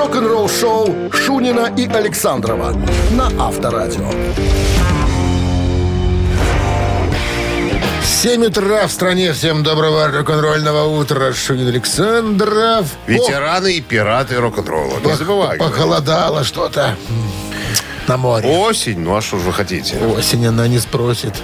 рок-н-ролл-шоу Шунина и Александрова на Авторадио. 7 утра в стране. Всем доброго рок-н-ролльного утра. Шунин Александров. Ветераны и пираты рок-н-ролла. Не забывай. Похолодало что-то на море. Осень, ну а что же вы хотите? Осень она не спросит.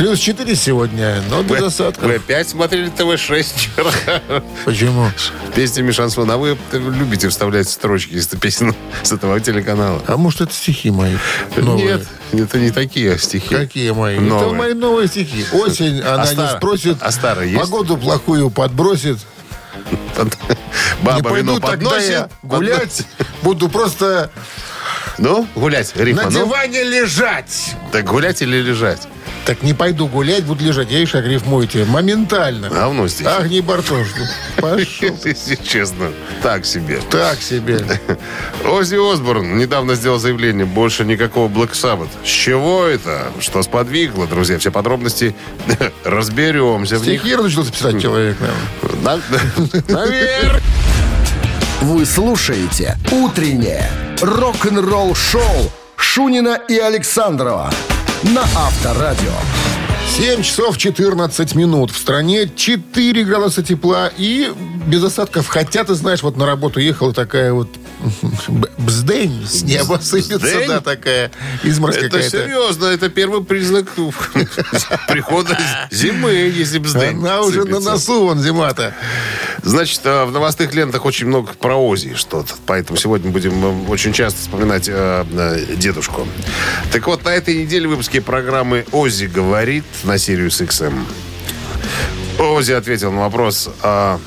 Плюс 4 сегодня, но без Вы, осадков. вы опять смотрели ТВ-6 вчера? Почему? Песнями шансона. А вы любите вставлять строчки из песен с этого телеканала? А может, это стихи мои? новые? Нет, это не такие стихи. Какие мои? Новые. Это мои новые стихи. Осень она не стар- спросит. а старые есть? Погоду плохую подбросит. не Баба пойду вино тогда я подносит. гулять. Буду просто Ну, гулять, рифма. на ну. диване лежать. Так гулять или лежать? Так не пойду гулять, буду лежать. Я и шаг рифмуете. Моментально. Говно стихи. Агни Бартош. Пошел. Если честно, так себе. Так себе. Оззи Осборн недавно сделал заявление, больше никакого Black Sabbath. С чего это? Что сподвигло, друзья? Все подробности разберемся. Стихи начался писать человек, наверное. Вы слушаете «Утреннее рок-н-ролл-шоу» Шунина и Александрова на Авторадио. 7 часов 14 минут. В стране 4 градуса тепла и без осадков. Хотя, ты знаешь, вот на работу ехала такая вот бздень с неба сыпется, Бздень? да, такая изморозь Это какая-то. серьезно, это первый признак прихода зимы, если бы сдень Она уже на носу, вон зима-то. Значит, э, в новостных лентах очень много про Ози что-то. Поэтому сегодня будем э, очень часто вспоминать э, э, дедушку. Так вот, на этой неделе в выпуске программы «Ози говорит» на Sirius XM. Ози ответил на вопрос, а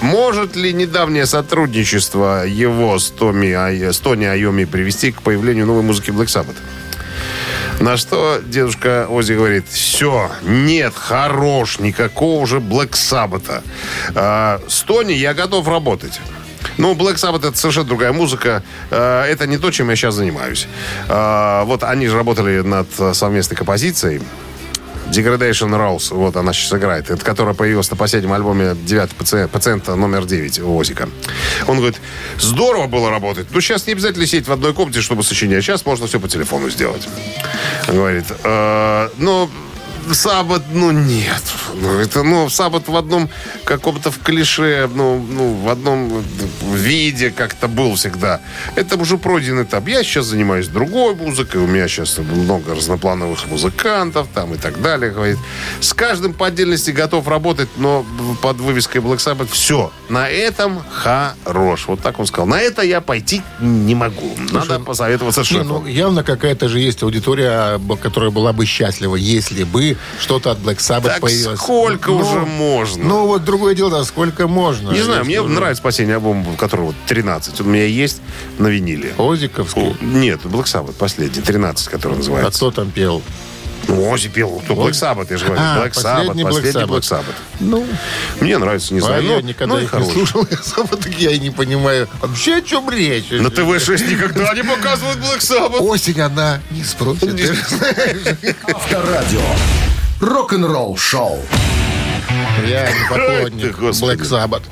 может ли недавнее сотрудничество его с Томи, с Тони Айоми привести к появлению новой музыки Black Sabbath? На что дедушка Ози говорит, все, нет, хорош, никакого уже Black Sabbath. А, с Тони я готов работать. Ну, Black Sabbath это совершенно другая музыка. А, Это не то, чем я сейчас занимаюсь. А, Вот они же работали над совместной композицией. Degradation Rose, вот она сейчас играет. Это которая появилась на последнем альбоме 9 пациент, пациента номер 9 у Озика. Он говорит, здорово было работать. Но сейчас не обязательно сидеть в одной комнате, чтобы сочинять. Сейчас можно все по телефону сделать. Он говорит, «Э, ну, Саббат, ну нет. Ну, это, ну, Саббат в одном каком-то в клише, ну, ну, в одном виде как-то был всегда. Это уже пройденный этап. Я сейчас занимаюсь другой музыкой, у меня сейчас много разноплановых музыкантов там и так далее. Говорит, с каждым по отдельности готов работать, но под вывеской Black Sabbath все. На этом хорош. Вот так он сказал. На это я пойти не могу. Надо посоветоваться с Не, шефом. ну, явно какая-то же есть аудитория, которая была бы счастлива, если бы что-то от Black Sabbath Так появилось. сколько Ну, уже можно? Ну, вот другое дело, да, сколько можно. Не знаю, мне уже нравится последний альбом, который вот 13. Он у меня есть на виниле. Озиковский. О, Нет, Black Sabbath последний, 13, который А называется. кто там пел? Ну, Ози пел. Ну, Black Sabbath, я же говорю. А, Black Sabbath, последний Black Sabbath. Black Sabbath. Ну, Мне нравится, не а знаю. я ну, никогда ну, их не слушал. Особо так я и не понимаю. Вообще о чем речь? На ТВ-6 никогда не показывают Black Sabbath. Осень она не спросит. Авторадио. Рок-н-ролл шоу. Я не поклонник. Black Sabbath.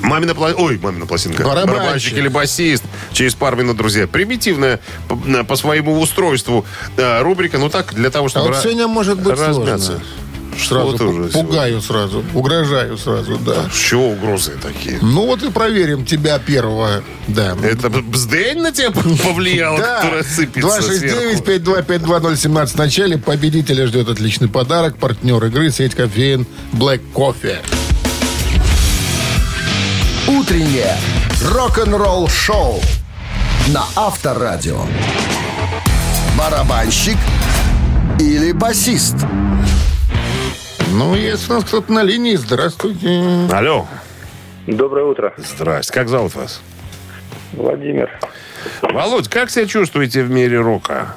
Мамина пла... Ой, мамина пластинка. Барабанщик. или басист. Через пару минут, друзья. Примитивная по, по своему устройству э, рубрика. Ну так, для того, А чтобы... вот ра- сегодня может быть размяться. сложно. Сразу Вот уже пугаю сразу, угрожаю сразу, да. С чего угрозы такие? Ну вот и проверим тебя первого, да. Это бздень на тебя повлияло, которая сыпется сверху? 269-5252017 в начале. Победителя ждет отличный подарок. Партнер игры сеть кофеин Black Coffee. Утреннее рок-н-ролл шоу на Авторадио. Барабанщик или басист? Ну, есть у нас кто-то на линии. Здравствуйте. Алло. Доброе утро, Здрасте. Как зовут вас? Владимир. Володь, как себя чувствуете в мире рока?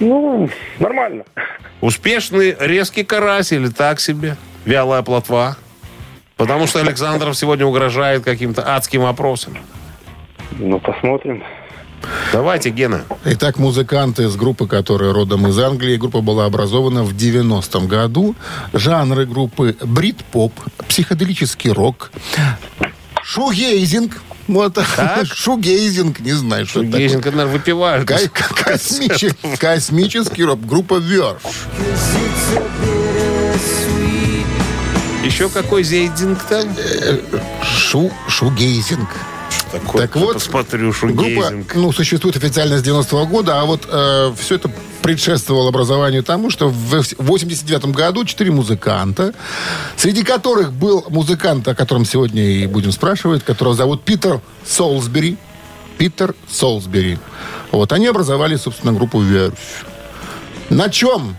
Ну, нормально. Успешный резкий карась или так себе? Вялая плотва? Потому что Александров сегодня угрожает каким-то адским вопросом. Ну, посмотрим. Давайте, Гена. Итак, музыканты с группы, которая родом из Англии. Группа была образована в 90-м году. Жанры группы брит-поп, психоделический рок, Шугейзинг. Вот Шугейзинг, не знаю, что это такое. Гейзинг, наверное, выпивают. Ко- космический, космический рок. Группа Верш. Еще какой зейдинг там? Шу, шугейзинг. Такой, Так вот, посмотрю, Группа, ну, существует официально с 90 года, а вот все это предшествовало образованию тому, что в 89 году четыре музыканта, среди которых был музыкант, о котором сегодня и будем спрашивать, которого зовут Питер Солсбери. Питер Солсбери. Вот, они образовали, собственно, группу Верфь. На чем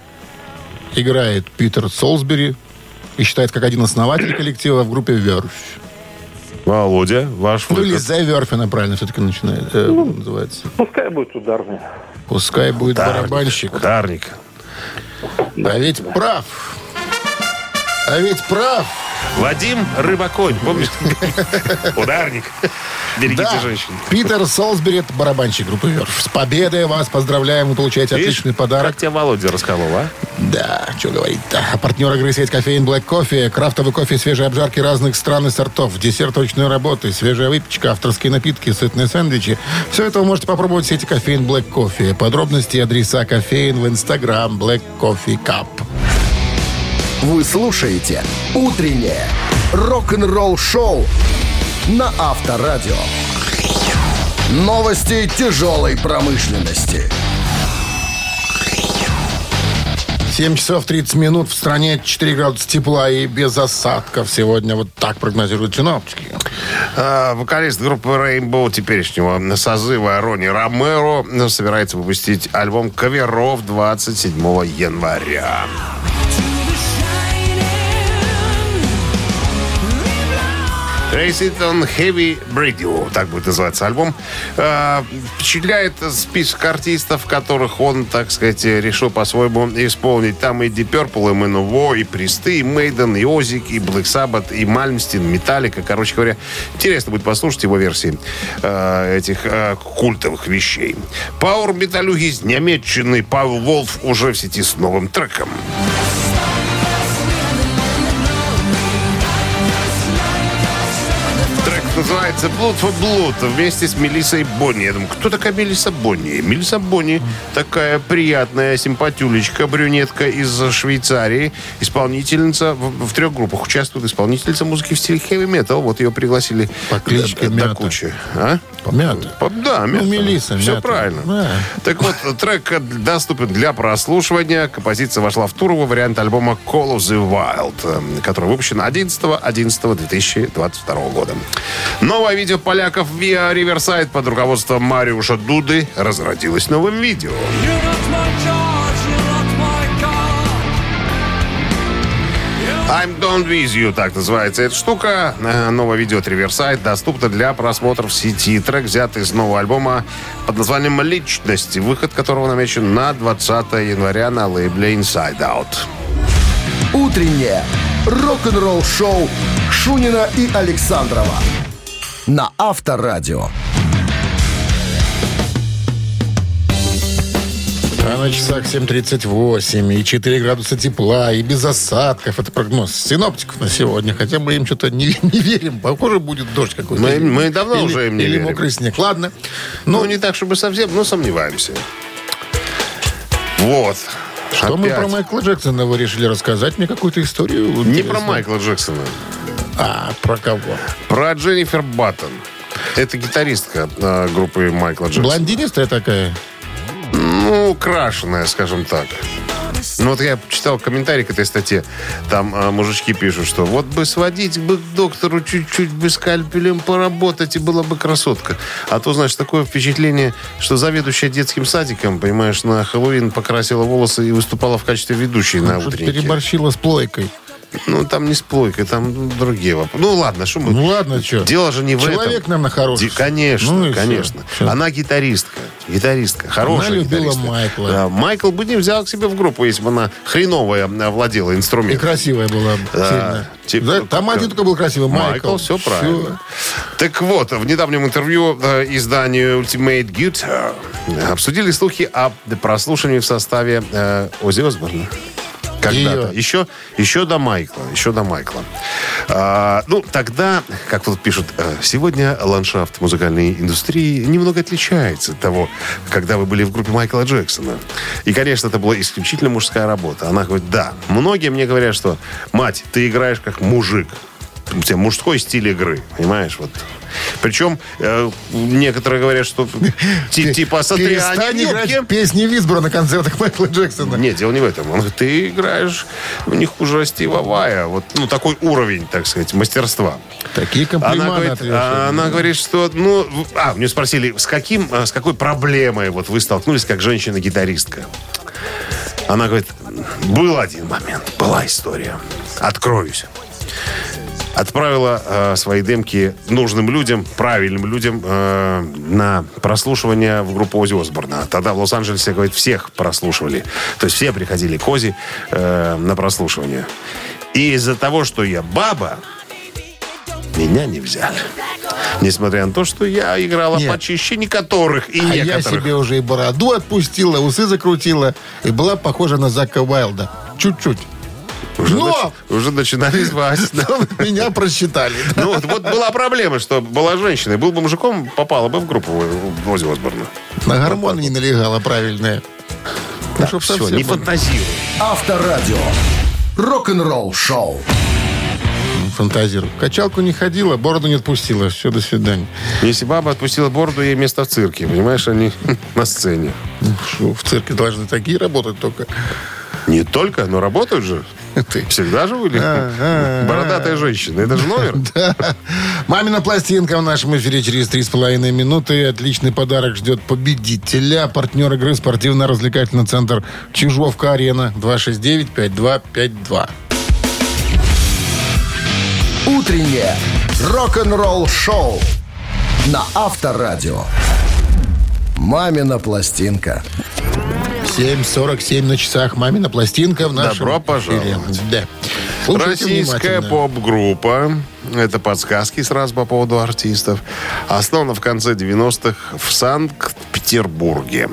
играет Питер Солсбери и считает как один основатель коллектива в группе Верфь? Володя, ваш Ну, или выход. The Верфь она правильно все-таки начинает, э, называется. Пускай будет ударный. Пускай будет барабанщик. Ударник. А ведь прав. А ведь прав. Вадим Рыбаконь, помнишь? Ударник. Берегите Да. женщин. Питер Солсбери, барабанщик группы Верф. С победой вас поздравляем. Вы получаете Видишь, отличный подарок. Как тебя Володя расколол, а? Да, что говорить-то. А партнер игры сеть кофеин Black Coffee. Крафтовый кофе, свежие обжарки разных стран и сортов. Десерт ручной работы, свежая выпечка, авторские напитки, сытные сэндвичи. Все это вы можете попробовать в сети кофеин Black Coffee. Подробности и адреса кофеин в инстаграм Black Coffee Cup. Вы слушаете «Утреннее рок-н-ролл-шоу» на Авторадио. Новости тяжелой промышленности. 7 часов 30 минут. В стране 4 градуса тепла и без осадков. Сегодня вот так прогнозируют синоптики. А, Вокалист группы Rainbow теперешнего созыва Ронни Ромеро собирается выпустить альбом каверов 27 января. Race It on Heavy Radio, так будет называться альбом. А, впечатляет список артистов, которых он, так сказать, решил по-своему исполнить. Там и Deep Purple, и Manowar, и Присты, и Мейден, и Озик, и Black Sabbath, и Мальмстин, Металлика. Короче говоря, интересно будет послушать его версии э, этих э, культовых вещей. Пауэр металюги из Немеччины Павел Волф уже в сети с новым треком. Называется Blood for Blood вместе с Мелиссой Бонни. Я думаю, кто такая Мелисса Бонни? Мелисса Бонни такая приятная симпатюлечка, брюнетка из Швейцарии, исполнительница в, в трех группах участвует, исполнительница музыки в стиле хэви метал. Вот ее пригласили По кличке до, до Мята. кучи. А? Помято. По- Да, Мята. Мелисса, Все Мята. правильно. Да. Так вот, трек доступен для прослушивания. Композиция вошла в туровый вариант альбома Call of the Wild, э, который выпущен 11.11.2022 года. Новое видео поляков Via Riverside под руководством Мариуша Дуды разродилось новым видео. I'm Done With You, так называется эта штука. Э, Новое видео от Riverside доступно для просмотра в сети. Трек взят из нового альбома под названием «Личности», выход которого намечен на 20 января на лейбле Inside Out. Утреннее рок-н-ролл-шоу Шунина и Александрова на Авторадио. А на часах 7.38 и 4 градуса тепла, и без осадков. Это прогноз синоптиков на сегодня. Хотя мы им что-то не, не верим. Похоже, будет дождь какой-то. Мы- Или- мы давно или- уже им не Или верим. мокрый снег. Ладно. Ну, Ну, не так, чтобы совсем, но сомневаемся. Вот. что мы Опять. про Майкла Джексона вы решили рассказать мне какую-то историю? Не интересную? про Майкла Джексона. А, про кого? Про Дженнифер Баттон. Это гитаристка э, группы Майкла Джексона. Блондинистая такая? Ну, крашеная, скажем так. Ну, вот я читал комментарий к этой статье. Там а, мужички пишут, что вот бы сводить бы к доктору чуть-чуть бы скальпелем поработать, и была бы красотка. А то, знаешь, такое впечатление, что заведующая детским садиком, понимаешь, на Хэллоуин покрасила волосы и выступала в качестве ведущей на Что-то утреннике. переборщила с плойкой. Ну, там не с плойкой, там другие вопросы. Ну, ладно, что мы... Ну, ладно, что. Дело же не в этом. Человек, наверное, хороший. Ди- Конечно, Ну, и конечно. Всё. Она гитаристка. Гитаристка. Хорошая Она любила гитаристка. Майкла. Да, Майкл бы не взял к себе в группу, если бы она хреновая владела И инструментом. красивая была Да, сильно. типа, Да, там один только был красивый. Майкл. Майкл, все Всё. правильно. Так вот, в недавнем интервью э, изданию Ultimate Guitar обсудили слухи о прослушивании в составе э, Оззи Осборна. Когда-то. Еще, еще до Майкла. Еще до Майкла. А, ну, тогда, как тут пишут, э, сегодня ландшафт музыкальной индустрии немного отличается от того, когда вы были в группе Майкла Джексона. И, конечно, это была исключительно мужская работа. Она говорит, да. Многие мне говорят, что, мать, ты играешь как мужик. У тебя мужской стиль игры, понимаешь? Вот. Причем э, некоторые говорят, что ти- типа смотри, они Перестань в юбке». играть песни Висбора на концертах Майкла Джексона. Нет, дело не в этом. Он говорит, ты играешь не хуже Стива Вая. Вот, ну, такой уровень, так сказать, мастерства. Такие Она комплименты говорит, отвешивают. а, она говорит, что, ну, а, мне спросили, с каким, а, с какой проблемой вот вы столкнулись как женщина-гитаристка? Она говорит, был один момент, была история. Откроюсь. Отправила э, свои демки нужным людям, правильным людям э, на прослушивание в группу Ози Осборна. Тогда в Лос-Анджелесе, говорит, всех прослушивали. То есть все приходили к Ози э, на прослушивание. И из-за того, что я баба, меня не взяли. Несмотря на то, что я играла Нет. почище некоторых и А я некоторых. себе уже и бороду отпустила, усы закрутила, и была похожа на Зака Уайлда. Чуть-чуть. Уже, Но! нач- уже начинали звать. да. Меня просчитали. Ну, вот, вот была проблема, что была женщина, был бы мужиком, попала бы в группу Ози Осборна. На гормоны не налегала правильная. Ну, чтоб Все, не фантазируй. Авторадио. Рок-н-ролл шоу. Фантазирую. В Качалку не ходила, бороду не отпустила. Все, до свидания. Если баба отпустила бороду, ей место в цирке, понимаешь, они на сцене. Ну, шо, в цирке должны такие работать только. Не только, но работают же. Ты. Всегда же были. Бородатая женщина. Это же номер. Мамина пластинка в нашем эфире через три с половиной минуты. Отличный подарок ждет победителя. Партнер игры спортивно-развлекательный центр Чижовка-Арена. 269-5252. Утреннее рок-н-ролл шоу на Авторадио. Мамина пластинка. 7.47 на часах. Мамина пластинка в нашем Добро пожаловать. Да. Слушайте Российская поп-группа. Это подсказки сразу по поводу артистов. Основана в конце 90-х в Санкт-Петербурге.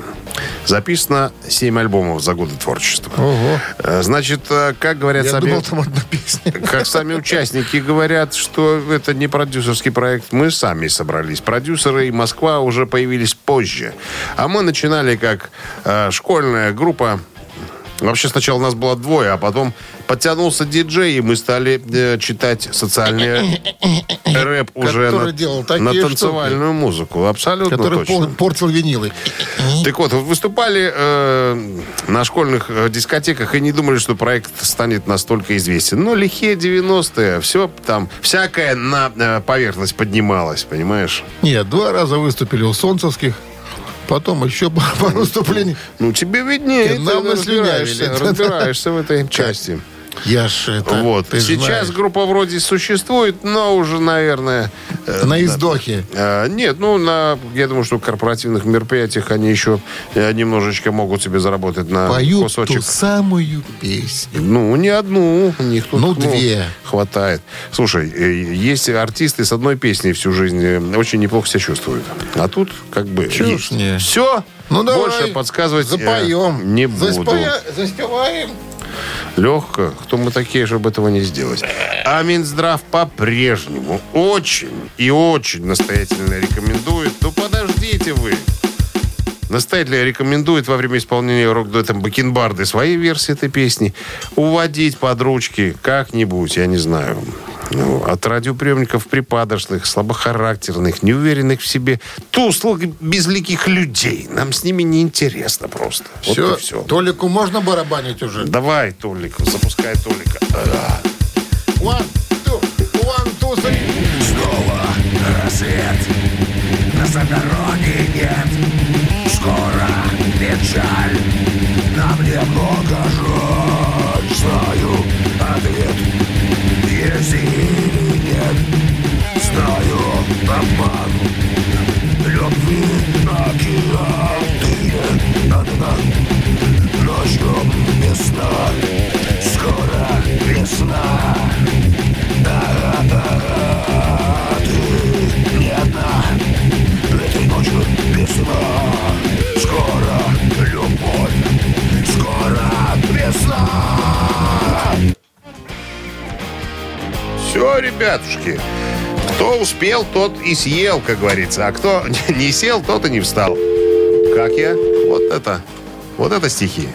Записано 7 альбомов за годы творчества. Ого. Э, Значит, э, как говорят Я сами... думал, там одна песня. Как сами участники говорят, что это не продюсерский проект, мы сами собрались. Продюсеры и Москва уже появились позже. А мы начинали как э, школьная группа. Вообще сначала нас было двое, а потом подтянулся диджей, и мы стали э, читать социальный рэп уже на, делал на танцевальную музыку. Абсолютно Который точно. портил винилы. Так вот, выступали э, на школьных э, дискотеках и не думали, что проект станет настолько известен. Но лихие 90-е, все там, всякое на э, поверхность поднималось, понимаешь? Нет, два раза выступили у Солнцевских. Потом еще пару выступлений. Ну, тебе виднее, Нам ты наслюнявили. разбираешься, разбираешься в этой части. Я ж это... Вот. Сейчас знаешь. группа вроде существует, но уже, наверное... э, На издохе. э, Нет, ну, на, я думаю, что в корпоративных мероприятиях они еще э, немножечко могут себе заработать на Поют кусочек ту самую песню. Ну, не одну. У них тут, Ну, две. Хватает. Слушай, есть артисты с одной песней всю жизнь очень неплохо себя чувствуют. А тут как бы... Чушь. Все. Ну, давай. Больше подсказывать Запоем. не буду. Заспоя- Заспеваем. Легко. Кто мы такие, чтобы этого не сделать? А Минздрав по-прежнему очень и очень настоятельно рекомендует. Ну, подождите вы. Настоятельно рекомендует во время исполнения рок-дуэтом Бакенбарды своей версии этой песни уводить под ручки как-нибудь, я не знаю, ну, от радиоприемников припадочных, слабохарактерных, неуверенных в себе, туслых, безликих людей. Нам с ними неинтересно просто. Вот Все, и все. Толику можно барабанить уже? Давай, Толик, запускай Толика. One, two, one, two, three. Снова рассвет Нас на дороге нет Скоро печаль Нам немного жаль Знаю ответ Есть или нет Знаю обман. Любви океан Ты одна Ночью весна Скоро весна ребятушки, кто успел, тот и съел, как говорится. А кто не сел, тот и не встал. Как я? Вот это. Вот это стихи.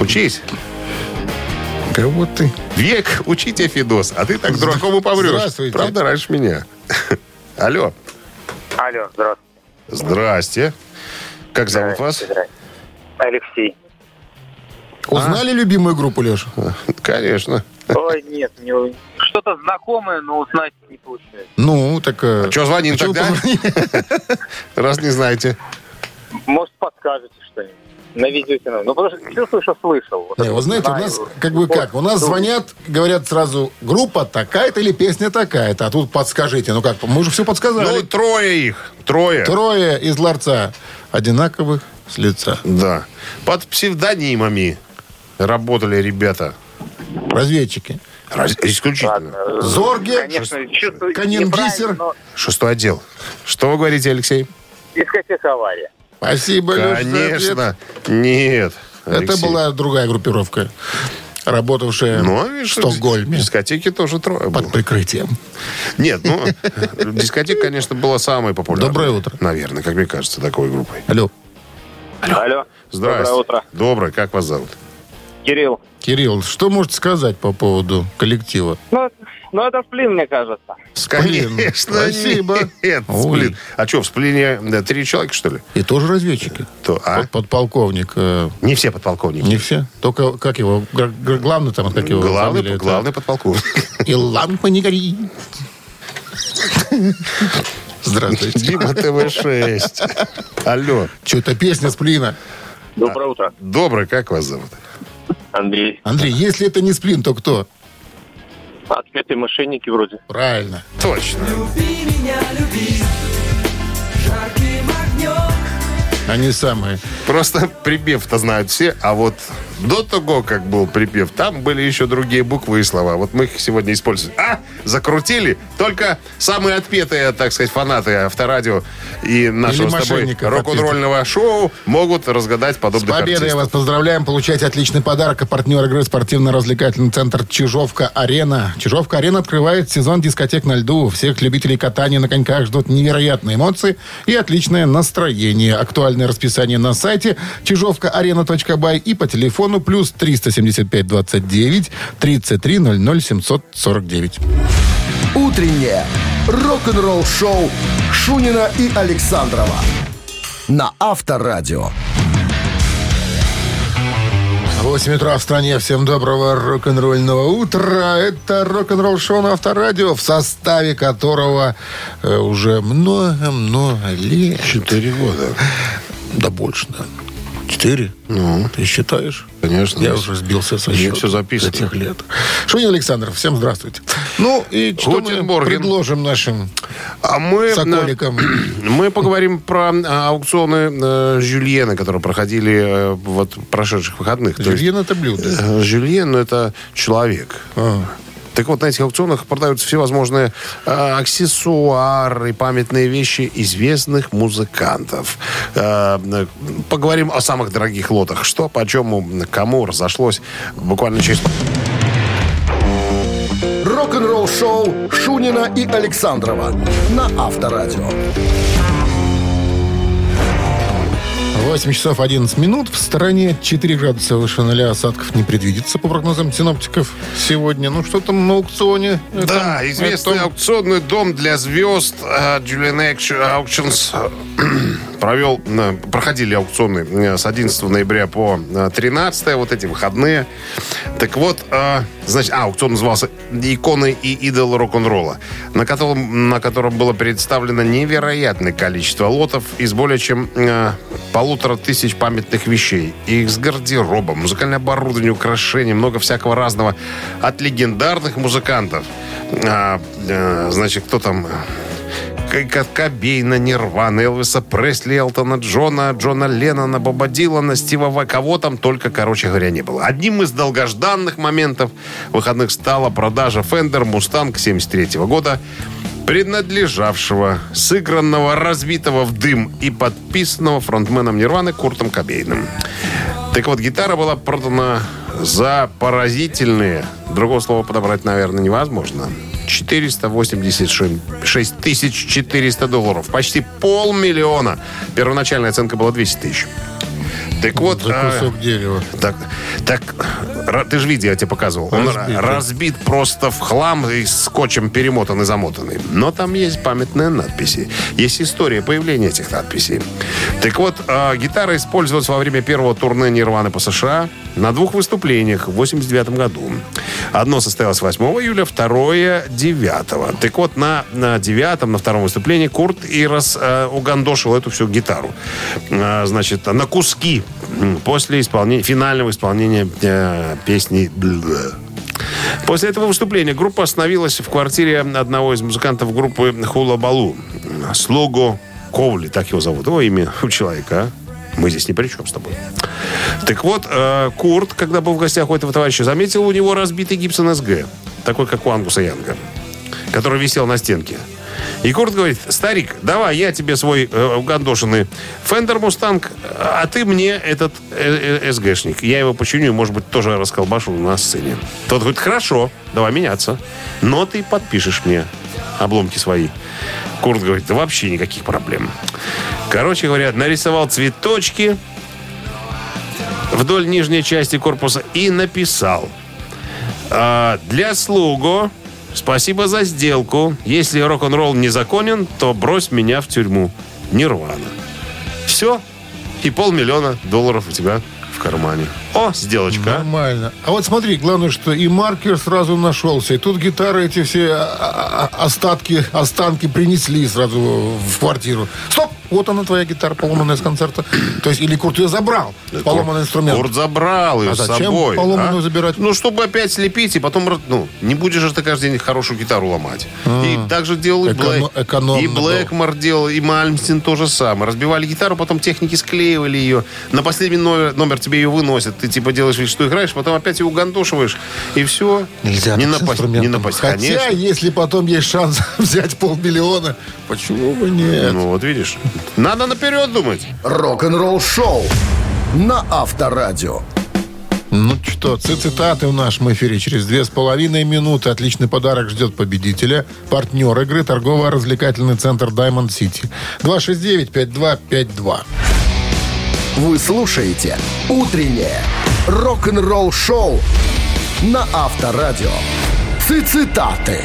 Учись. Кого ты? Век учите, Федос, а ты так дураком и помрешь. Здравствуйте. Правда, раньше меня. Алло. Алло, здравствуйте. Здрасте. Как зовут вас? Здравствуйте. Алексей. Узнали любимую группу, Леша? Конечно. Ой, нет, не... что-то знакомое, но узнать не получается. Ну, так... э, Че звоним а тогда? Раз не знаете. Может, подскажете что-нибудь? Наведете нам. Ну, потому что чувствую, что слышал. Не, вы знаете, у знаю. нас как бы как? У нас Ну, звонят, говорят сразу, группа такая-то или песня такая-то. А тут подскажите. Ну как, мы уже все Ну, подсказали. трое их. Трое. Трое из ларца одинаковых с лица. Да. Под псевдонимами работали ребята. Разведчики. Раз- Исключительно. Ладно. Зорге, Конечно, чувствую Гисер. но Шестой отдел. Что вы говорите, Алексей? дискотека авария. Спасибо, Леша. Конечно. Нет. Это Алексей. была другая группировка, работавшая Ну, а в Стокгольме в дискотеке тоже трое было. под прикрытием. Нет, ну, дискотека, конечно, была самой популярной. Доброе утро. Наверное, как мне кажется, такой группой. Алло, Алло. Здравствуйте. Доброе утро. Доброе, как вас зовут? Кирилл. Кирилл, что можете сказать по поводу коллектива? Ну, ну, это сплин, мне кажется. Сплин. Конечно, Спасибо. нет. Ой. Сплин. А что, в сплине да, три человека, что ли? И тоже разведчики. То, а? Под- подполковник. э, Не все подполковники. Не все. Только, как его, главный там, как его Главный, фамилия, это- главный подполковник. И лампа не горит. Здравствуйте. Дима ТВ-6. Алло. Что это песня сплина? Доброе утро. Доброе, как вас зовут? Андрей. Андрей, если это не сплин, то кто? Отпетые мошенники вроде. Правильно. Точно. Они самые. Просто припев-то знают все, а вот до того, как был припев, там были еще другие буквы и слова. Вот мы их сегодня используем. А, закрутили. Только самые отпетые, так сказать, фанаты авторадио и нашего с тобой рок-н-ролльного шоу могут разгадать С подобных победой артистов. вас поздравляем. Получайте отличный подарок. А партнер игры спортивно-развлекательный центр Чижовка-Арена. Чижовка-Арена открывает сезон дискотек на льду. Всех любителей катания на коньках ждут невероятные эмоции и отличное настроение. Актуальное расписание на сайте чижовкаарена.бай и по телефону плюс 375 29 33 00 749. Утреннее рок-н-ролл-шоу Шунина и Александрова на Авторадио. 8 утра в стране. Всем доброго рок-н-ролльного утра. Это рок-н-ролл шоу на Авторадио, в составе которого э, уже много-много лет. Четыре года. Да больше, да. Четыре? Ну. Ты считаешь? Конечно. Я уже сбился со счета всё записано. этих лет. Шунин Александров, всем здравствуйте. Ну, и что мы Гутенборген. предложим нашим А мы, соколикам? мы поговорим про а, аукционы э, Жюльена, которые проходили э, вот прошедших выходных. Есть, Жюльен это блюдо. э, Жюльен, ну, это человек. А. Так вот, на этих аукционах продаются всевозможные э, аксессуары, памятные вещи известных музыкантов. Э, поговорим о самых дорогих лотах. Что, почему, кому разошлось буквально через... Рок-н-ролл-шоу Шунина и Александрова на Авторадио. 8 часов 11 минут. В стороне 4 градуса выше нуля осадков не предвидится, по прогнозам синоптиков сегодня. Ну, что там на аукционе? Да, Это- известный это- аукционный дом для звезд э, Julian Auctions э, провел, э, проходили аукционы э, с 11 ноября по э, 13 вот эти выходные. Так вот, э, значит, а, аукцион назывался «Иконы и идол рок-н-ролла», на котором, на котором было представлено невероятное количество лотов из более чем э, полутора тысяч памятных вещей. Их с гардеробом, музыкальное оборудование, украшения, много всякого разного. От легендарных музыкантов. А, э, значит, кто там... Кобейна, Нирвана, Элвиса Пресли, Элтона Джона, Джона Леннона, Боба Дилана, Стива Вай. Кого там только, короче говоря, не было. Одним из долгожданных моментов выходных стала продажа Fender Mustang 73 года, принадлежавшего, сыгранного, разбитого в дым и подписанного фронтменом Нирваны Куртом Кобейном. Так вот, гитара была продана за поразительные, другого слова подобрать, наверное, невозможно, 486 тысяч 400 долларов. Почти полмиллиона. Первоначальная оценка была 200 тысяч. Так вот, За а, кусок дерева. так, так, ты же видел, я тебе показывал. Он Разбит, ра- да. разбит просто в хлам и скотчем перемотан и замотанный. Но там есть памятные надписи. Есть история появления этих надписей. Так вот, а, гитара использовалась во время первого турне Нирваны по США на двух выступлениях в 89 году. Одно состоялось 8 июля, второе 9. Так вот, на, на 9 на втором выступлении Курт Ирос э, угандошил эту всю гитару. Э, значит, на куски после исполнения, финального исполнения э, песни. После этого выступления группа остановилась в квартире одного из музыкантов группы Хула Балу. Слуго Ковли, так его зовут. О, имя у человека, а? Мы здесь ни при чем с тобой. Так вот, э, Курт, когда был в гостях у этого товарища, заметил у него разбитый Гибсон СГ, такой, как у Ангуса Янга, который висел на стенке. И Курт говорит, старик, давай я тебе свой э, угандошенный Fender Mustang, а ты мне этот э, э, SG шник. Я его починю может быть, тоже расколбашу на сцене. Тот говорит, хорошо, давай меняться. Но ты подпишешь мне обломки свои. Курт говорит, да вообще никаких проблем. Короче говоря, нарисовал цветочки вдоль нижней части корпуса и написал. «А, Для слугу спасибо за сделку. Если рок-н-ролл незаконен, то брось меня в тюрьму. Нирвана. Все. И полмиллиона долларов у тебя в кармане. О, сделочка. а? Нормально. А вот смотри, главное, что и маркер сразу нашелся. И тут гитары эти все а, а, остатки, останки принесли сразу в квартиру. Стоп! Вот она твоя гитара, поломанная с концерта. То есть, или Курт ее забрал, поломанный инструмент. Курт забрал ее А с зачем собой. поломанную а? забирать? Ну, чтобы опять слепить, и потом, ну, не будешь же ты каждый день хорошую гитару ломать. И так же делал и А. Блэк. И Блэкмор делал, и Мальмстин то же самое. Разбивали гитару, потом техники склеивали ее. На последний номер, номер тебе ее выносят. Ты типа делаешь вид, что играешь, потом опять ее угандошиваешь. И все. Нельзя не напасть. Не напасть. Хотя, Конечно. если потом есть шанс взять полмиллиона, почему бы нет? Ну, вот видишь. Надо наперед думать. Рок-н-ролл шоу на Авторадио. Ну что, ци- цитаты в нашем эфире через две с половиной минуты. Отличный подарок ждет победителя. Партнер игры торгово-развлекательный центр Diamond City. 269-5252. Вы слушаете «Утреннее рок-н-ролл шоу» на Авторадио. Цитаты.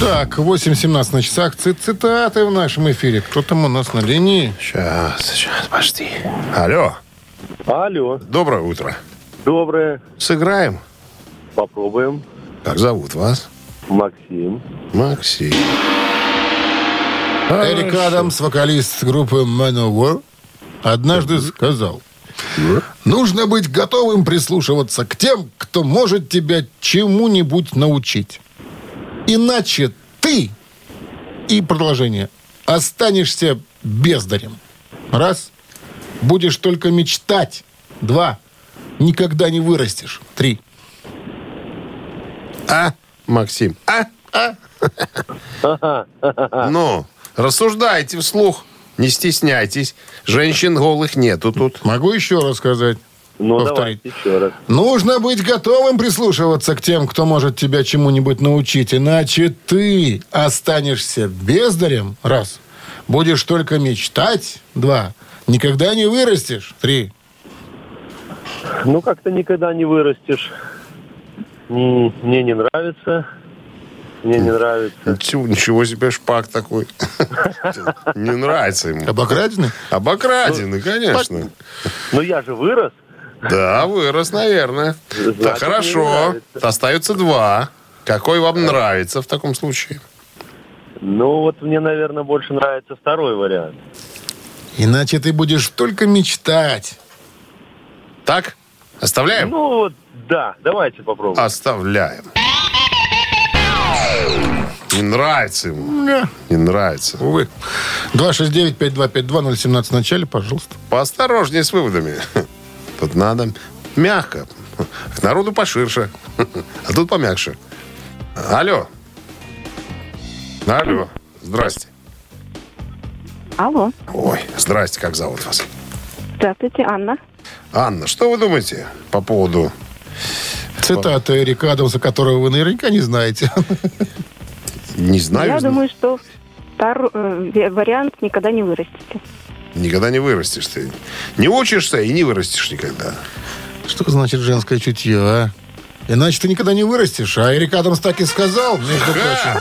Так, 8.17 на часах. Ци- цитаты в нашем эфире. Кто там у нас на линии? Сейчас, сейчас, подожди. Алло. Алло, Доброе утро. доброе. Сыграем. Попробуем. Как зовут вас? Максим. Максим. Эрик Адамс, вокалист группы Manowar, однажды сказал, нужно быть готовым прислушиваться к тем, кто может тебя чему-нибудь научить. Иначе ты, и продолжение, останешься бездарем. Раз, будешь только мечтать. Два, никогда не вырастешь. Три, А, Максим? А? А? Ну, рассуждайте вслух. Не стесняйтесь. Женщин голых нету тут. могу еще раз сказать. Ну, Повторить. давайте еще раз. Нужно быть готовым прислушиваться к тем, кто может тебя чему-нибудь научить, иначе ты останешься бездарем, раз. Будешь только мечтать, два. Никогда не вырастешь, три. Ну, как-то никогда не вырастешь. Мне не нравится. Мне не нравится. Ничего, ничего себе шпак такой. Не нравится ему. Обокрадены? Обокрадены, конечно. Но я же вырос. Да, вырос, наверное. Да, хорошо. Остается два. Какой вам нравится в таком случае? Ну, вот мне, наверное, больше нравится второй вариант. Иначе ты будешь только мечтать. Так? Оставляем? Ну, вот, да, давайте попробуем. Оставляем. Не нравится ему. Не нравится. Увы. 269-5252-017 в начале, пожалуйста. Поосторожнее с выводами. Тут надо мягко. К народу поширше. А тут помягче. Алло. Алло. Здрасте. Алло. Ой, здрасте, как зовут вас? Здравствуйте, Анна. Анна, что вы думаете по поводу Цитата Эрика Адамса, которого вы наверняка не знаете. Не знаю. Я думаю, что э, ве- вариант никогда не вырастите. Никогда не вырастешь ты. Не учишься и не вырастешь никогда. Что значит женское чутье, а? Иначе ты никогда не вырастешь. А Эрик Адамс так и сказал, между прочим.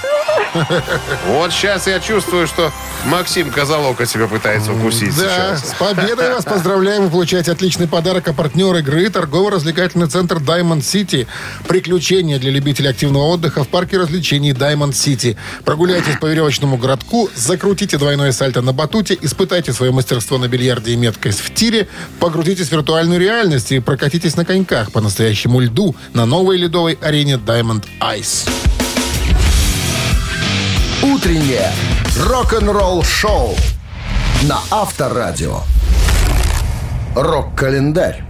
Вот сейчас я чувствую, что Максим Козолока тебя пытается укусить Да, сейчас. с победой вас поздравляем. Вы получаете отличный подарок. А партнер игры – торгово-развлекательный центр Diamond City. Приключения для любителей активного отдыха в парке развлечений Diamond City. Прогуляйтесь по веревочному городку, закрутите двойное сальто на батуте, испытайте свое мастерство на бильярде и меткость в тире, погрузитесь в виртуальную реальность и прокатитесь на коньках по настоящему льду на новой ледовой арене Diamond Ice. Утреннее рок-н-ролл-шоу на Авторадио. Рок-календарь.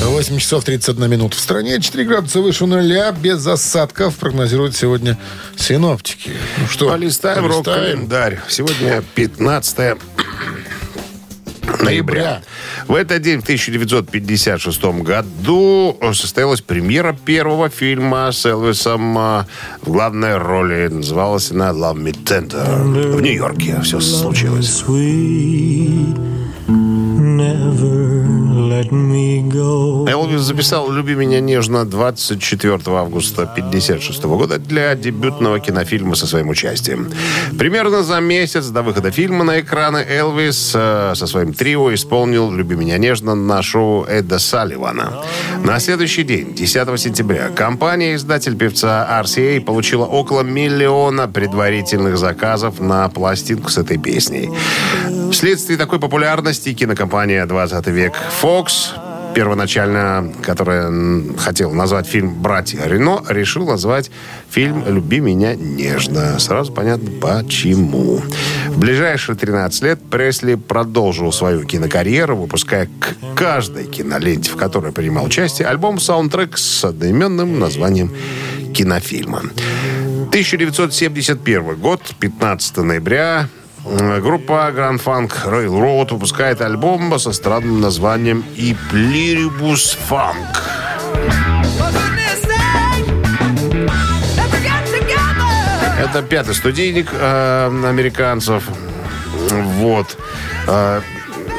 8 часов 31 минут. В стране 4 градуса выше нуля, без осадков, прогнозируют сегодня синоптики. Ну что, Полистаем рок-календарь. Сегодня 15 ноября. В этот день, в 1956 году, состоялась премьера первого фильма с Элвисом а, в главной роли. Называлась она «Love Me Tender». В Нью-Йорке все случилось. Never. Элвис записал «Люби меня нежно» 24 августа 1956 года для дебютного кинофильма со своим участием. Примерно за месяц до выхода фильма на экраны Элвис э, со своим трио исполнил «Люби меня нежно» на шоу Эда Салливана. На следующий день, 10 сентября, компания-издатель певца RCA получила около миллиона предварительных заказов на пластинку с этой песней. Вследствие такой популярности кинокомпания «20 век Fox», первоначально, которая хотела назвать фильм «Братья Рено», решил назвать фильм «Люби меня нежно». Сразу понятно, почему. В ближайшие 13 лет Пресли продолжил свою кинокарьеру, выпуская к каждой киноленте, в которой принимал участие, альбом-саундтрек с одноименным названием кинофильма. 1971 год, 15 ноября, группа Grand Funk Railroad выпускает альбом со странным названием «И Pluribus Funk». Это пятый студийник э, американцев. Вот. Э,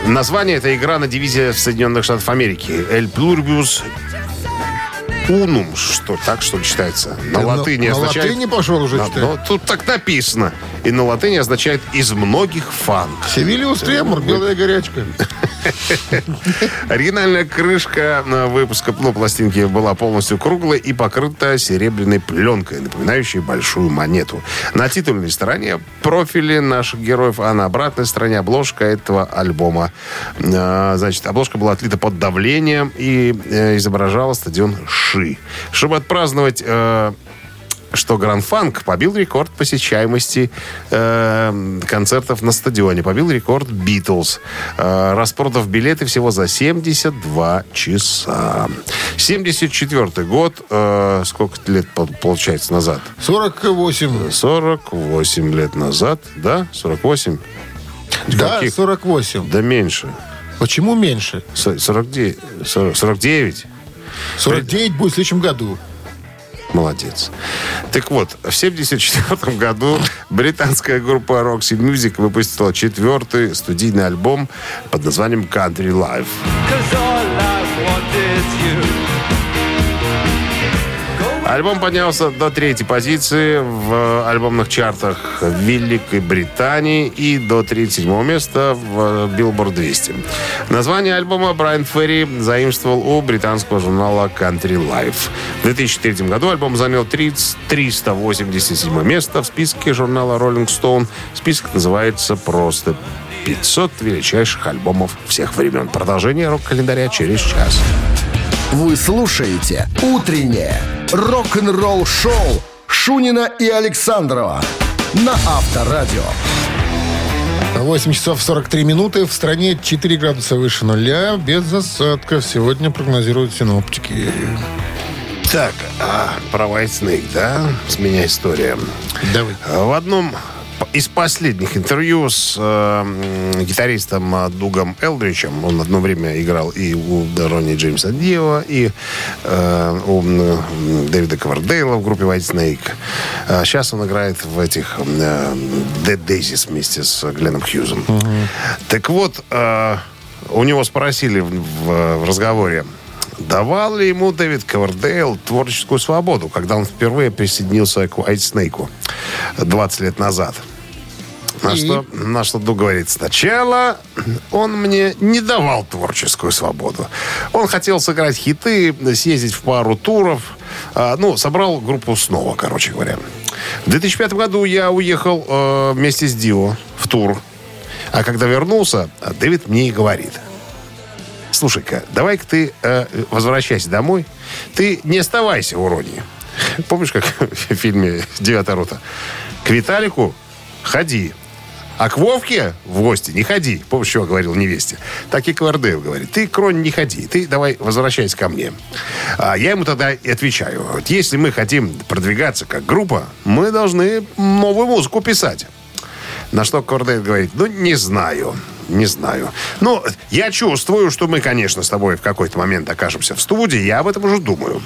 название этой игра на дивизии Соединенных Штатах Америки. «El Pluribus Unum». Что, так что ли читается? На На- латыни на означает... латыни пошел уже Да, читать. ну, тут так написано. И на латыни означает «из многих фанк». Севилиус Тремор, белая горячка. Оригинальная крышка на выпуска ну, пластинки была полностью круглой и покрыта серебряной пленкой, напоминающей большую монету. На титульной стороне профили наших героев, а на обратной стороне обложка этого альбома. А, Значит, обложка была отлита под давлением и э, изображала стадион Ши. Чтобы отпраздновать э, что Гранд Фанк побил рекорд посещаемости э, концертов на стадионе. Побил рекорд Битлз. Э, распродав билеты всего за 72 часа. 74 год. э, сколько лет по- получается назад? 48. 48 лет назад, да? 48? Да, Каких? 48. Да меньше. Почему меньше? Со- 49. 40 49. 49 будет в следующем году. Молодец. Так вот, в 1974 году британская группа Roxy Music выпустила четвертый студийный альбом под названием Country Life. Альбом поднялся до третьей позиции в альбомных чартах Великой Британии и до 37 места в Billboard 200. Название альбома Брайан Ферри заимствовал у британского журнала Country Life. В 2003 году альбом занял 30 387 место в списке журнала Rolling Stone. Список называется просто 500 величайших альбомов всех времен. Продолжение рок-календаря через час. Вы слушаете «Утреннее рок-н-ролл-шоу» Шунина и Александрова на Авторадио. 8 часов 43 минуты. В стране 4 градуса выше нуля. Без осадков. Сегодня прогнозируют синоптики. Так, а, про White Snake, да? С меня история. Давай. В одном из последних интервью с э, гитаристом Дугом Элдричем, он одно время играл и у Ронни Джеймса Дио, и э, у Дэвида Ковардейла в группе White Snake. А сейчас он играет в этих э, Dead Daisies вместе с Гленном Хьюзом. Так вот, э, у него спросили в, в- в разговоре, давал ли ему Дэвид Ковердейл творческую свободу, когда он впервые присоединился к White Snake 20 лет назад. На И? что, на что Ду говорит, сначала он мне не давал творческую свободу. Он хотел сыграть хиты, съездить в пару туров. А, ну, собрал группу снова, короче говоря. В 2005 году я уехал э, вместе с Дио в тур. А когда вернулся, Дэвид мне и говорит. Слушай-ка, давай-ка ты э, возвращайся домой. Ты не оставайся в Уроне. Помнишь, как в фильме «Девятая рота»? К Виталику ходи. А к Вовке в гости не ходи. Помнишь, что говорил невесте? Так и Квардейл говорит. Ты к Роне не ходи. Ты давай возвращайся ко мне. А я ему тогда и отвечаю. Вот если мы хотим продвигаться как группа, мы должны новую музыку писать. На что Кордейт говорит, ну, не знаю, не знаю. Ну, я чувствую, что мы, конечно, с тобой в какой-то момент окажемся в студии, я об этом уже думаю.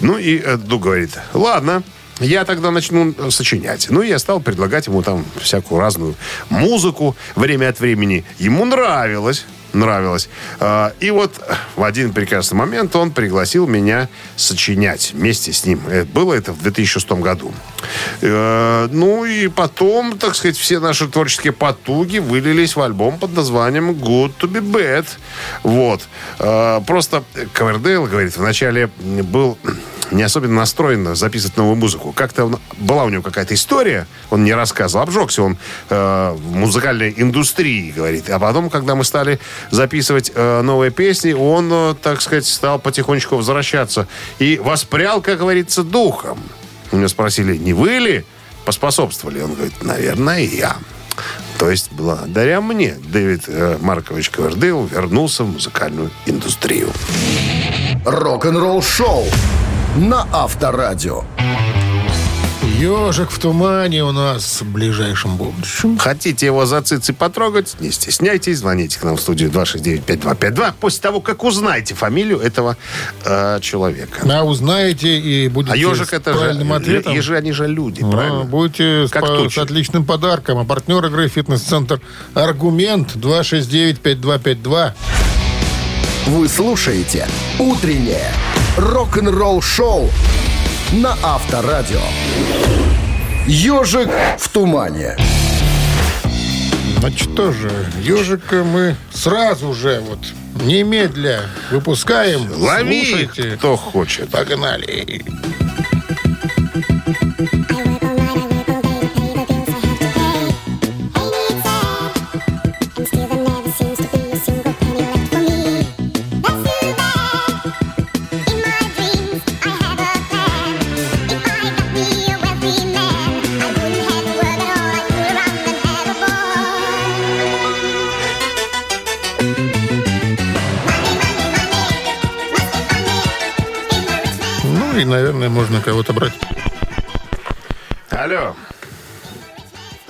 Ну, и Ду говорит, ладно, я тогда начну э, сочинять. Ну, я стал предлагать ему там всякую разную музыку время от времени. Ему нравилось. Нравилось. А, И вот в один прекрасный момент он пригласил меня сочинять вместе с ним. Э, Было это в 2006 году. Э, Ну и потом, так сказать, все наши творческие потуги вылились в альбом под названием Good to be Bad. Вот. Просто Ковердейл, говорит, вначале был не особенно настроен записывать новую музыку. Как-то он- была у него какая-то история, он не рассказывал, обжегся он э, в музыкальной индустрии, говорит. А потом, когда мы стали записывать э, новые песни, он, э, так сказать, стал потихонечку возвращаться и воспрял, как говорится, духом. У него спросили, не вы ли поспособствовали? Он говорит, наверное, я. То есть, благодаря мне Дэвид э, Маркович Ковердейл вернулся в музыкальную индустрию. Рок-н-ролл шоу на Авторадио. Ежик в тумане у нас в ближайшем будущем. Хотите его за цицы потрогать? Не стесняйтесь, звоните к нам в студию 269-5252 после того, как узнаете фамилию этого э, человека. А узнаете и будете А ежик с это же... правильным ответом. Ежи, они же люди, А, правильно? Будете с, Как по- тучи. с отличным подарком. А партнер игры «Фитнес-центр Аргумент» 269-5252. Вы слушаете «Утреннее рок-н-ролл-шоу» на Авторадио. «Ежик в тумане». Значит, тоже ежика мы сразу же, вот, немедля выпускаем. Лови, Слушайте. кто хочет. Погнали. Ну наверное, можно кого-то брать. Алло.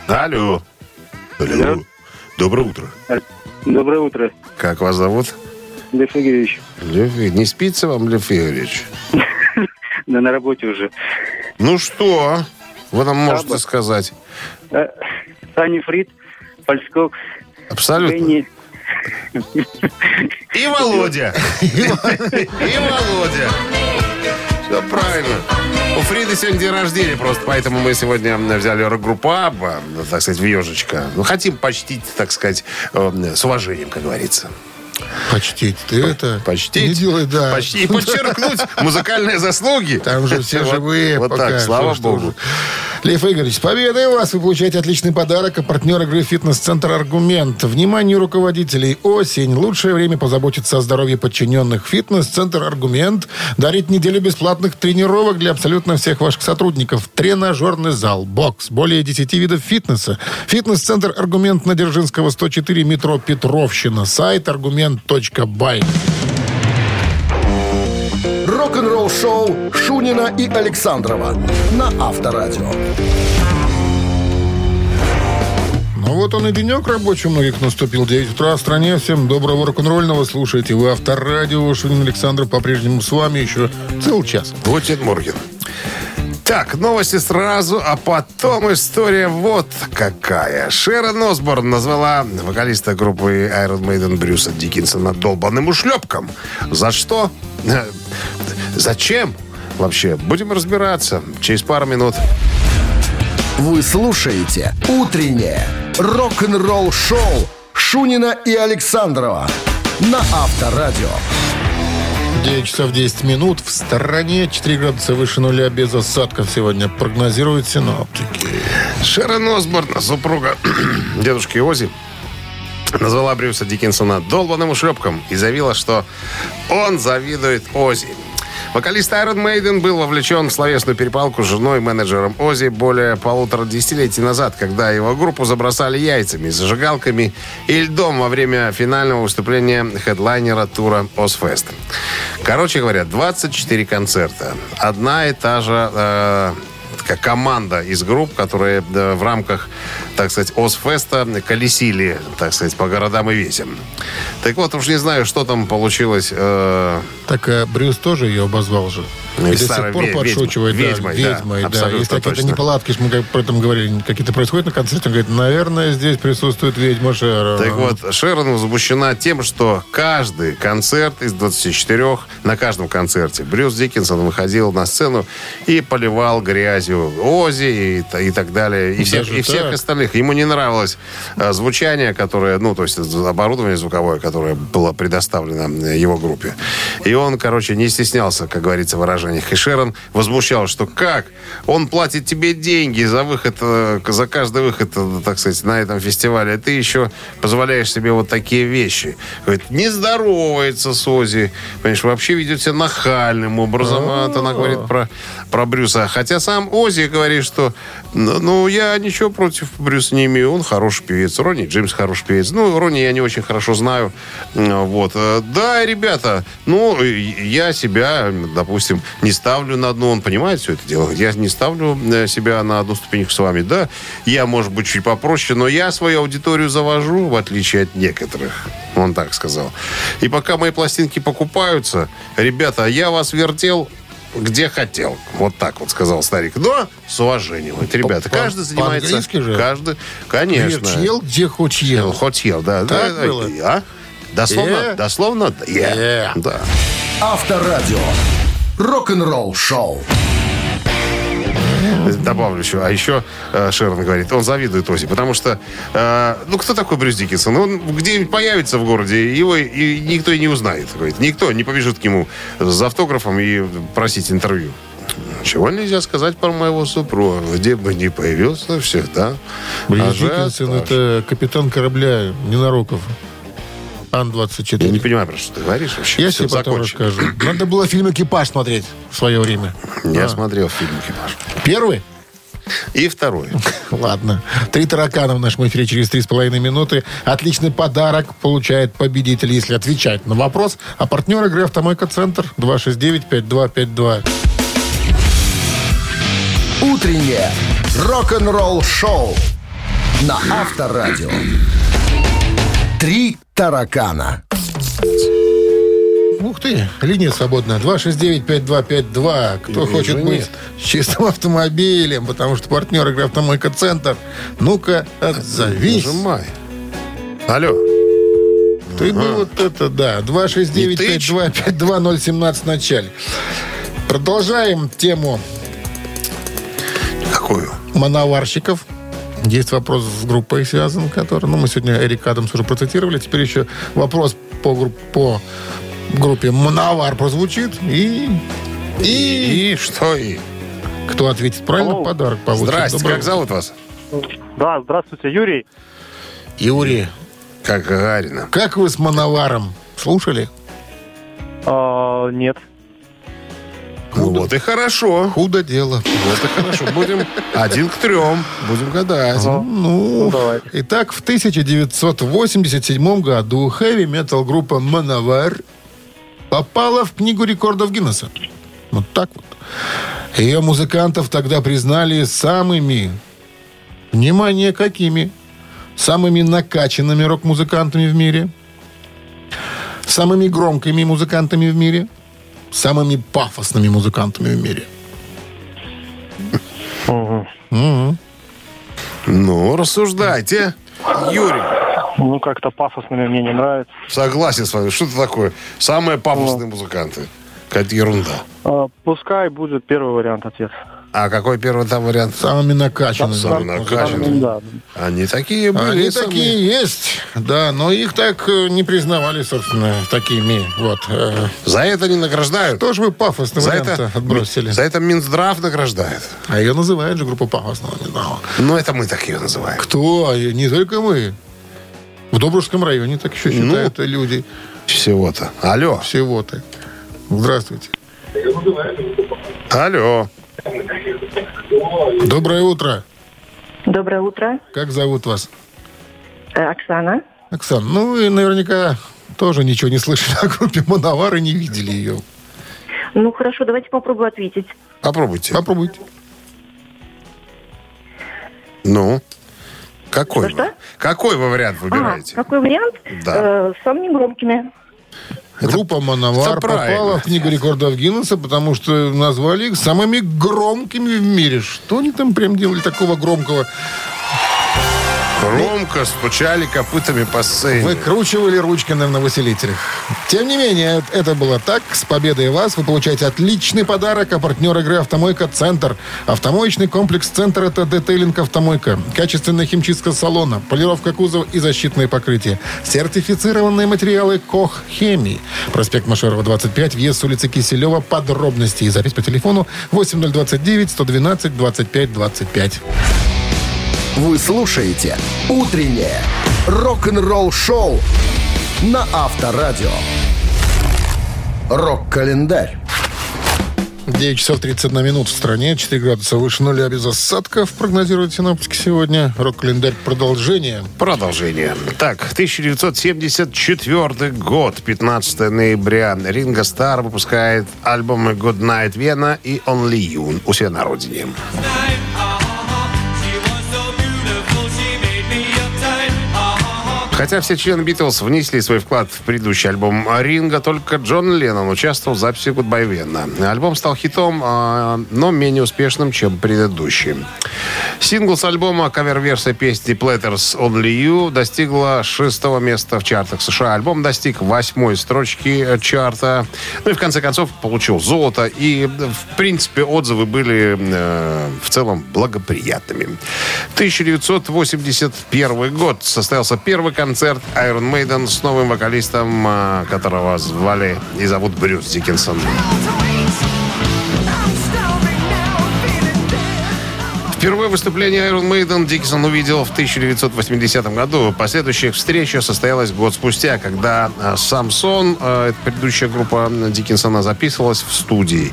Алло. Алло. Доброе утро. Доброе утро, Как вас зовут? Лев Игоревич. Лев. Не спится вам, Лев Игоревич? Да на работе уже. Ну что? Вы нам можете сказать. Э, Санни Фрид, Фальскок, Абсолютно. И Володя. И Володя. Все правильно. У Фриды сегодня день рождения просто, поэтому мы сегодня взяли рок-группу Абба, так сказать, в ежечка. Ну, хотим почтить, так сказать, э, с уважением, как говорится. Почтить. Ты это... Почтить. Не делай, да. Почти. И подчеркнуть музыкальные заслуги. Там же все живые Вот так, слава богу. Лев Игоревич, с победой вас! Вы получаете отличный подарок. А партнер игры «Фитнес-центр Аргумент». Внимание руководителей! Осень. Лучшее время позаботиться о здоровье подчиненных. «Фитнес-центр Аргумент» дарит неделю бесплатных тренировок для абсолютно всех ваших сотрудников. Тренажерный зал, бокс, более 10 видов фитнеса. «Фитнес-центр Аргумент» на Дзержинского, 104, метро Петровщина. Сайт аргумент.бай. Рок-н-ролл шоу Шунина и Александрова на Авторадио. Ну вот он и денек рабочий у многих наступил. 9 утра в стране. Всем доброго рок-н-ролльного. Слушайте вы Авторадио. Шунин Александр по-прежнему с вами еще целый час. Гутин Морген. Так, новости сразу, а потом история вот какая. Шерон Осборн назвала вокалиста группы Iron Maiden Брюса Диккинсона долбанным ушлепком. За что? Зачем? Вообще, будем разбираться через пару минут. Вы слушаете «Утреннее рок-н-ролл-шоу» Шунина и Александрова на Авторадио. 9 часов 10 минут. В стороне 4 градуса выше нуля без осадков сегодня прогнозируют синоптики. Шерон Осборн, супруга дедушки Ози, назвала Брюса Диккинсона долбанным ушлепком и заявила, что он завидует Ози. Вокалист Iron Maiden был вовлечен в словесную перепалку с женой менеджером Ози более полутора десятилетий назад, когда его группу забросали яйцами, зажигалками и льдом во время финального выступления хедлайнера тура Озфест. Короче говоря, 24 концерта. Одна и та же э, команда из групп, которые э, в рамках, так сказать, Озфеста колесили, так сказать, по городам и весям. Так вот, уж не знаю, что там получилось. э, Так а Брюс тоже ее обозвал же. И И до сих пор ве- подшучивает. ведьма- да, ведьмой, да, ведьмой, да. абсолютно Есть какие-то неполадки, что мы как про этом говорили, какие-то происходят на концерте. Он говорит, наверное, здесь присутствует ведьма Шерон. Так вот, Шерон возмущена тем, что каждый концерт из 24, на каждом концерте Брюс Диккинсон выходил на сцену и поливал грязью Ози и, и так далее. И всех, и всех так? Остальных. Ему не нравилось э, звучание, которое, ну, то есть оборудование звуковое, которое было предоставлено э, его группе. И он, короче, не стеснялся, как говорится, в выражениях. И Шерон возмущал, что как? Он платит тебе деньги за выход, э, за каждый выход, так сказать, на этом фестивале. А ты еще позволяешь себе вот такие вещи. Говорит, не здоровается с Ози. Понимаешь, вообще ведет себя нахальным образом. А Вот она говорит про, про Брюса. Хотя сам Ози говорит, что ну, ну, я ничего против Брюса не имею. Он хороший певец. Ронни Джеймс хороший певец. Ну, Ронни я не очень хорошо знаю. М, Вот. Э, Да, ребята, ну, и- я себя, допустим, не ставлю на одну. Он понимает все это дело. Я не ставлю э, себя на одну ступеньку с вами. Да, я, может быть, чуть попроще, но я свою аудиторию завожу, в отличие от некоторых. Он так сказал. И пока мои пластинки покупаются, ребята, я вас вертел где хотел. Вот так вот сказал старик. Но с уважением. Вот, ребята, По- каждый занимается... по-английски же? Каждый, конечно. Где ел, где хоть ел. Хоть ел, да. Так да, было? А? Дословно? Е. Дословно? да. Е. Е. Да. Авторадио. Рок-н-ролл шоу. Добавлю еще. А еще э, Шерон говорит, он завидует Ози, потому что, э, ну, кто такой Брюс Диккинсон? Он где-нибудь появится в городе, его и никто и не узнает. Говорит, никто не побежит к нему за автографом и просить интервью. Чего нельзя сказать про моего супруга? Где бы ни появился, всегда. Брюс ажиотаж. Диккинсон это капитан корабля Ненароков. Ан-24. Я не понимаю, про что ты говоришь вообще. Я тебе потом расскажу. Надо было фильм «Экипаж» смотреть в свое время. Я А. смотрел фильм «Экипаж». Первый? И второй. Ладно. Три таракана в нашем эфире через три с половиной минуты. Отличный подарок получает победитель, если отвечать на вопрос. А партнер игры «Автомойка Центр» 269-5252. Утреннее рок-н-ролл шоу на Авторадио. Три таракана. Ух ты, линия свободная. 269-5252. Кто Вижу, хочет быть нет. с чистым автомобилем, потому что партнер игры «Автомойка Центр». Ну-ка, отзовись. Нажимай. Алло. Ты бы вот это, да. 269-5252-017 в начале. Продолжаем тему Какую? мановарщиков. Есть вопрос с группой связан, который... Ну, мы сегодня Эрик Адамс уже процитировали. Теперь еще вопрос по, групп- по группе Мановар прозвучит. И... И... И что и? Кто ответит правильно, Алло. подарок получит. Здрасте, Доброе как зовут вас? Да, здравствуйте, Юрий. Юрий, Как Гагарина. как вы с Мановаром? Слушали? А, нет. Ну вот и хорошо. Худо дело. Вот и хорошо. Будем один к трем. Будем гадать. Ну, давайте. итак, в 1987 году хэви-метал группа Мановар попала в книгу рекордов Гиннесса. Вот так вот. Ее музыкантов тогда признали самыми, внимание, какими? самыми накачанными рок-музыкантами в мире, самыми громкими музыкантами в мире, самыми пафосными музыкантами в мире. Ну, рассуждайте. Юрий, Ну, как-то пафосными мне не нравится. согласен с вами. Что это такое? Самые пафосные музыканты. Какая-то ерунда. А, пускай будет первый вариант ответа. А какой первый там вариант? Самыми накачанными. Самые накачанные. Да. Они такие были. Они самые. такие есть, да, но их так э, не признавали, собственно, такими. Вот. э. За это не награждают. Тоже вы пафосный За это, отбросили. за это Минздрав награждает. А ее называют же группа пафосного недавно. Ну, это мы так ее называем. Кто? И Не только мы. В Добружском районе так еще Ну. считают люди Всего-то. Алло. всего-то. Здравствуйте. Алло. Доброе утро. Доброе утро. Как зовут вас? Э, Оксана. Оксана, ну вы наверняка тоже ничего не слышали о группе Мановар и не видели ее. Ну, хорошо, давайте попробую ответить. Попробуйте. Попробуйте. Ну? Какой? Что-что? вы? Какой вы вариант А, выбираете? какой вариант? Да. Э, с самыми громкими. Группа Мановар попала в книгу рекордов Гиннесса, потому что назвали их самыми громкими в мире. Что они там прям делали такого громкого? Громко стучали копытами по сцене. Выкручивали ручками на выселителях. Тем не менее, это было так. С победой вас вы получаете отличный подарок, а партнер игры «Автомойка Центр». Автомоечный комплекс «Центр» — это детейлинг «Автомойка». Качественная химчистка салона, полировка кузова и защитные покрытия. Сертифицированные материалы «Кох Хемии». Проспект Машерова, 25, въезд с улицы Киселева. Подробности и запись по телефону 8029 112 25 25. Вы слушаете «Утреннее рок-н-ролл-шоу» на Авторадио. Рок-календарь. 9 часов 31 минут в стране, 4 градуса выше нуля без осадков. Прогнозируют синоптики сегодня. Рок-календарь продолжение. Продолжение. Так, 1974 год, 15 ноября. Ринго Стар выпускает альбомы Good Night Vienna и Only You у себя на родине. Хотя все члены Битлз внесли свой вклад в предыдущий альбом Ринга, только Джон Леннон участвовал в записи Goodbye Vienna. Альбом стал хитом, а, но менее успешным, чем предыдущий. Сингл с альбома, кавер-версия песни Platters Only You достигла шестого места в чартах США. Альбом достиг восьмой строчки чарта. Ну и в конце концов получил золото. И, в принципе, отзывы были э, в целом благоприятными. 1981 год состоялся первый концерт Iron Maiden с новым вокалистом, э, которого звали и зовут Брюс Диккенсон. Впервые выступление Iron Maiden Диккенсон увидел в 1980 году. Последующая встреча состоялась год спустя, когда э, Самсон, э, это предыдущая группа Диккенсона, записывалась в студии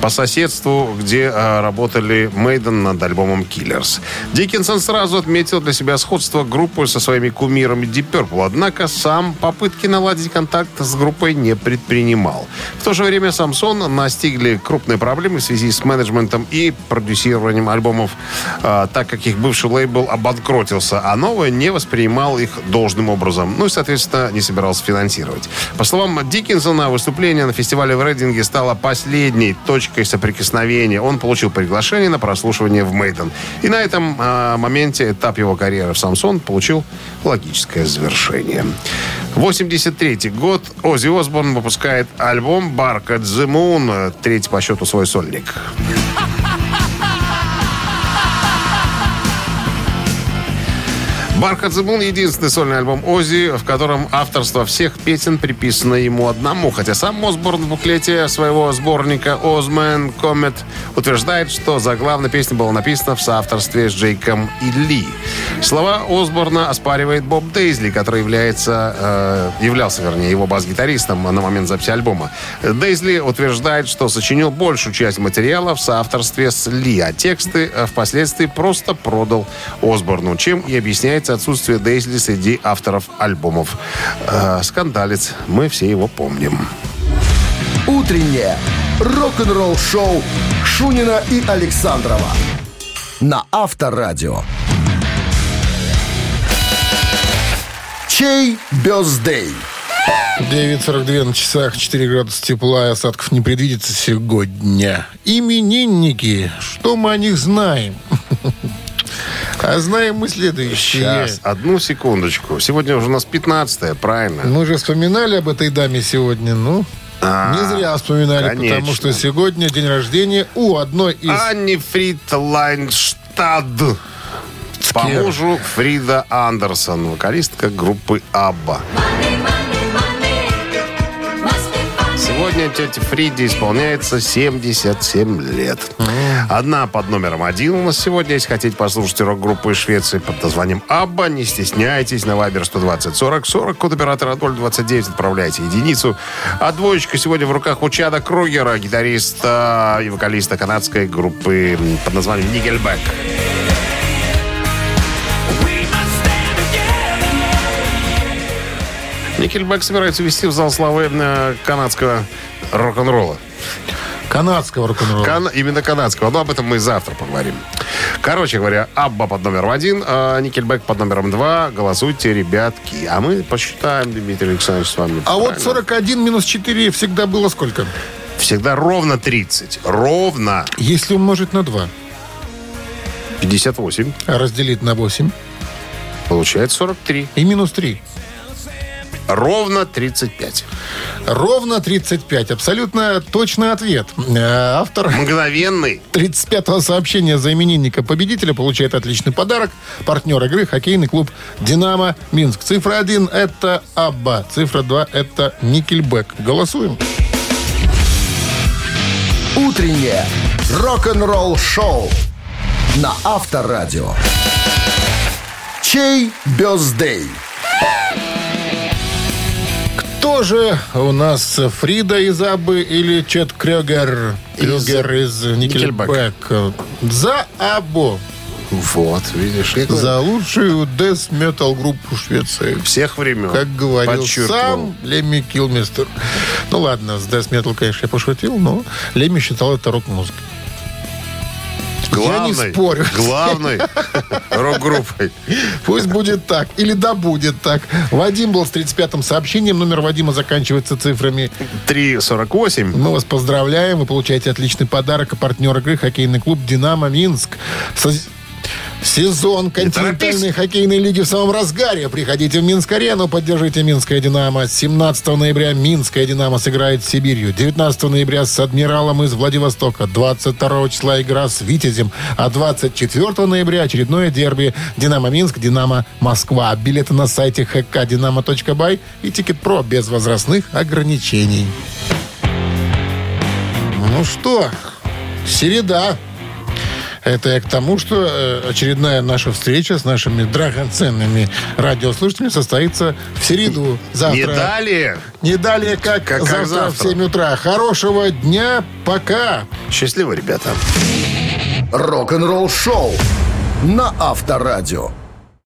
по соседству, где э, работали Мейден над альбомом Killers. Диккенсон сразу отметил для себя сходство группы со своими кумирами Deep Purple, однако сам попытки наладить контакт с группой не предпринимал. В то же время Самсон настигли крупные проблемы в связи с менеджментом и продюсированием альбомов а, так как их бывший лейбл обанкротился, а новый не воспринимал их должным образом. Ну и, соответственно, не собирался финансировать. По словам Диккенсона, выступление на фестивале в Рейдинге стало последней точкой соприкосновения. Он получил приглашение на прослушивание в Мейден. И на этом а, моменте этап его карьеры в Самсон получил логическое завершение. 83 год. Оззи Осборн выпускает альбом «Bark at the Moon», третий по счету свой сольник. Барк Адзебун — единственный сольный альбом Ози, в котором авторство всех песен приписано ему одному. Хотя сам Осборн в буклете своего сборника «Озмен Комет» утверждает, что заглавная песня была написана в соавторстве с Джейком и Ли. Слова Осборна оспаривает Боб Дейзли, который является, э, являлся, вернее, его бас-гитаристом на момент записи альбома. Дейзли утверждает, что сочинил большую часть материала в соавторстве с Ли, а тексты э, впоследствии просто продал Осборну, чем и объясняется отсутствие Дейзли среди авторов альбомов. Э, скандалец. Мы все его помним. Утреннее рок-н-ролл-шоу Шунина и Александрова на Авторадио. Чей бездей? 9.42 на часах, 4 градуса тепла и осадков не предвидится сегодня. Именинники. Что мы о них знаем? А знаем мы следующее. Сейчас, одну секундочку. Сегодня уже у нас 15 правильно? Мы же вспоминали об этой даме сегодня, ну... А, не зря вспоминали, потому конечно. что сегодня день рождения у одной из... Анни Фридлайнштад. По мужу Фрида Андерсон, вокалистка группы Абба. Сегодня тете Фриде исполняется 77 лет. Одна под номером один у нас сегодня. Если хотите послушать рок-группу из Швеции под названием Абба, не стесняйтесь. На Вайбер 120 40 40, код оператора 029, отправляйте единицу. А двоечка сегодня в руках у Чада Кругера, гитариста и вокалиста канадской группы под названием Нигельбек. Никельбек собирается вести в зал славы э, канадского рок-н-ролла. Канадского рок-н-ролла. Кан- именно канадского. Но об этом мы завтра поговорим. Короче говоря, Абба под номером один, а Никельбек под номером два. Голосуйте, ребятки. А мы посчитаем, Дмитрий Александрович, с вами. А вот Правильно. 41 минус 4 всегда было сколько? Всегда ровно 30. Ровно Если умножить на 2, 58. а разделить на 8 Получается 43. и минус 3. Ровно 35. Ровно 35. Абсолютно точный ответ. Э, Автор Мгновенный. 35-го сообщения за именинника победителя получает отличный подарок. Партнер игры хоккейный клуб «Динамо Минск». Цифра 1 – это Абба. Цифра 2 – это Никельбек. Голосуем. Утреннее рок-н-ролл-шоу на Авторадио. Чей бездей? Кто же у нас Фрида из Аббы или Чет Крёгер? Крюгер из Никельбек. За Аббу. Вот, видишь. говорю, За лучшую death metal группу Швеции. Всех времен. Как говорил Подчеркивал. сам Лемми Килмистер. Ну ладно, с death metal, конечно, я пошутил, но Лемми считал это рок-музыкой. Главной, Я не спорю. Главной рок-группой. Пусть будет так. Или да будет так. Вадим был с 35-м сообщением. Номер Вадима заканчивается цифрами 3.48. Мы вас поздравляем. Вы получаете отличный подарок. А партнер игры хоккейный клуб «Динамо Минск». Со- Сезон континентальной хоккейной лиги в самом разгаре. Приходите в Минск-арену, поддержите Минское «Динамо». 17 ноября Минское «Динамо» сыграет с Сибирью. 19 ноября с «Адмиралом» из Владивостока. 22 числа игра с «Витязем». А 24 ноября очередное дерби «Динамо Минск», «Динамо Москва». Билеты на сайте hkdinamo.by и «Тикет.Про» без возрастных ограничений. Ну что, середа. Это я к тому, что э, очередная наша встреча с нашими драгоценными радиослушателями состоится в середу. Завтра. Не далее. Не далее, как, Как- как завтра, завтра. в 7 утра. Хорошего дня. Пока. Счастливо, ребята. Рок-н-ролл-шоу на Авторадио.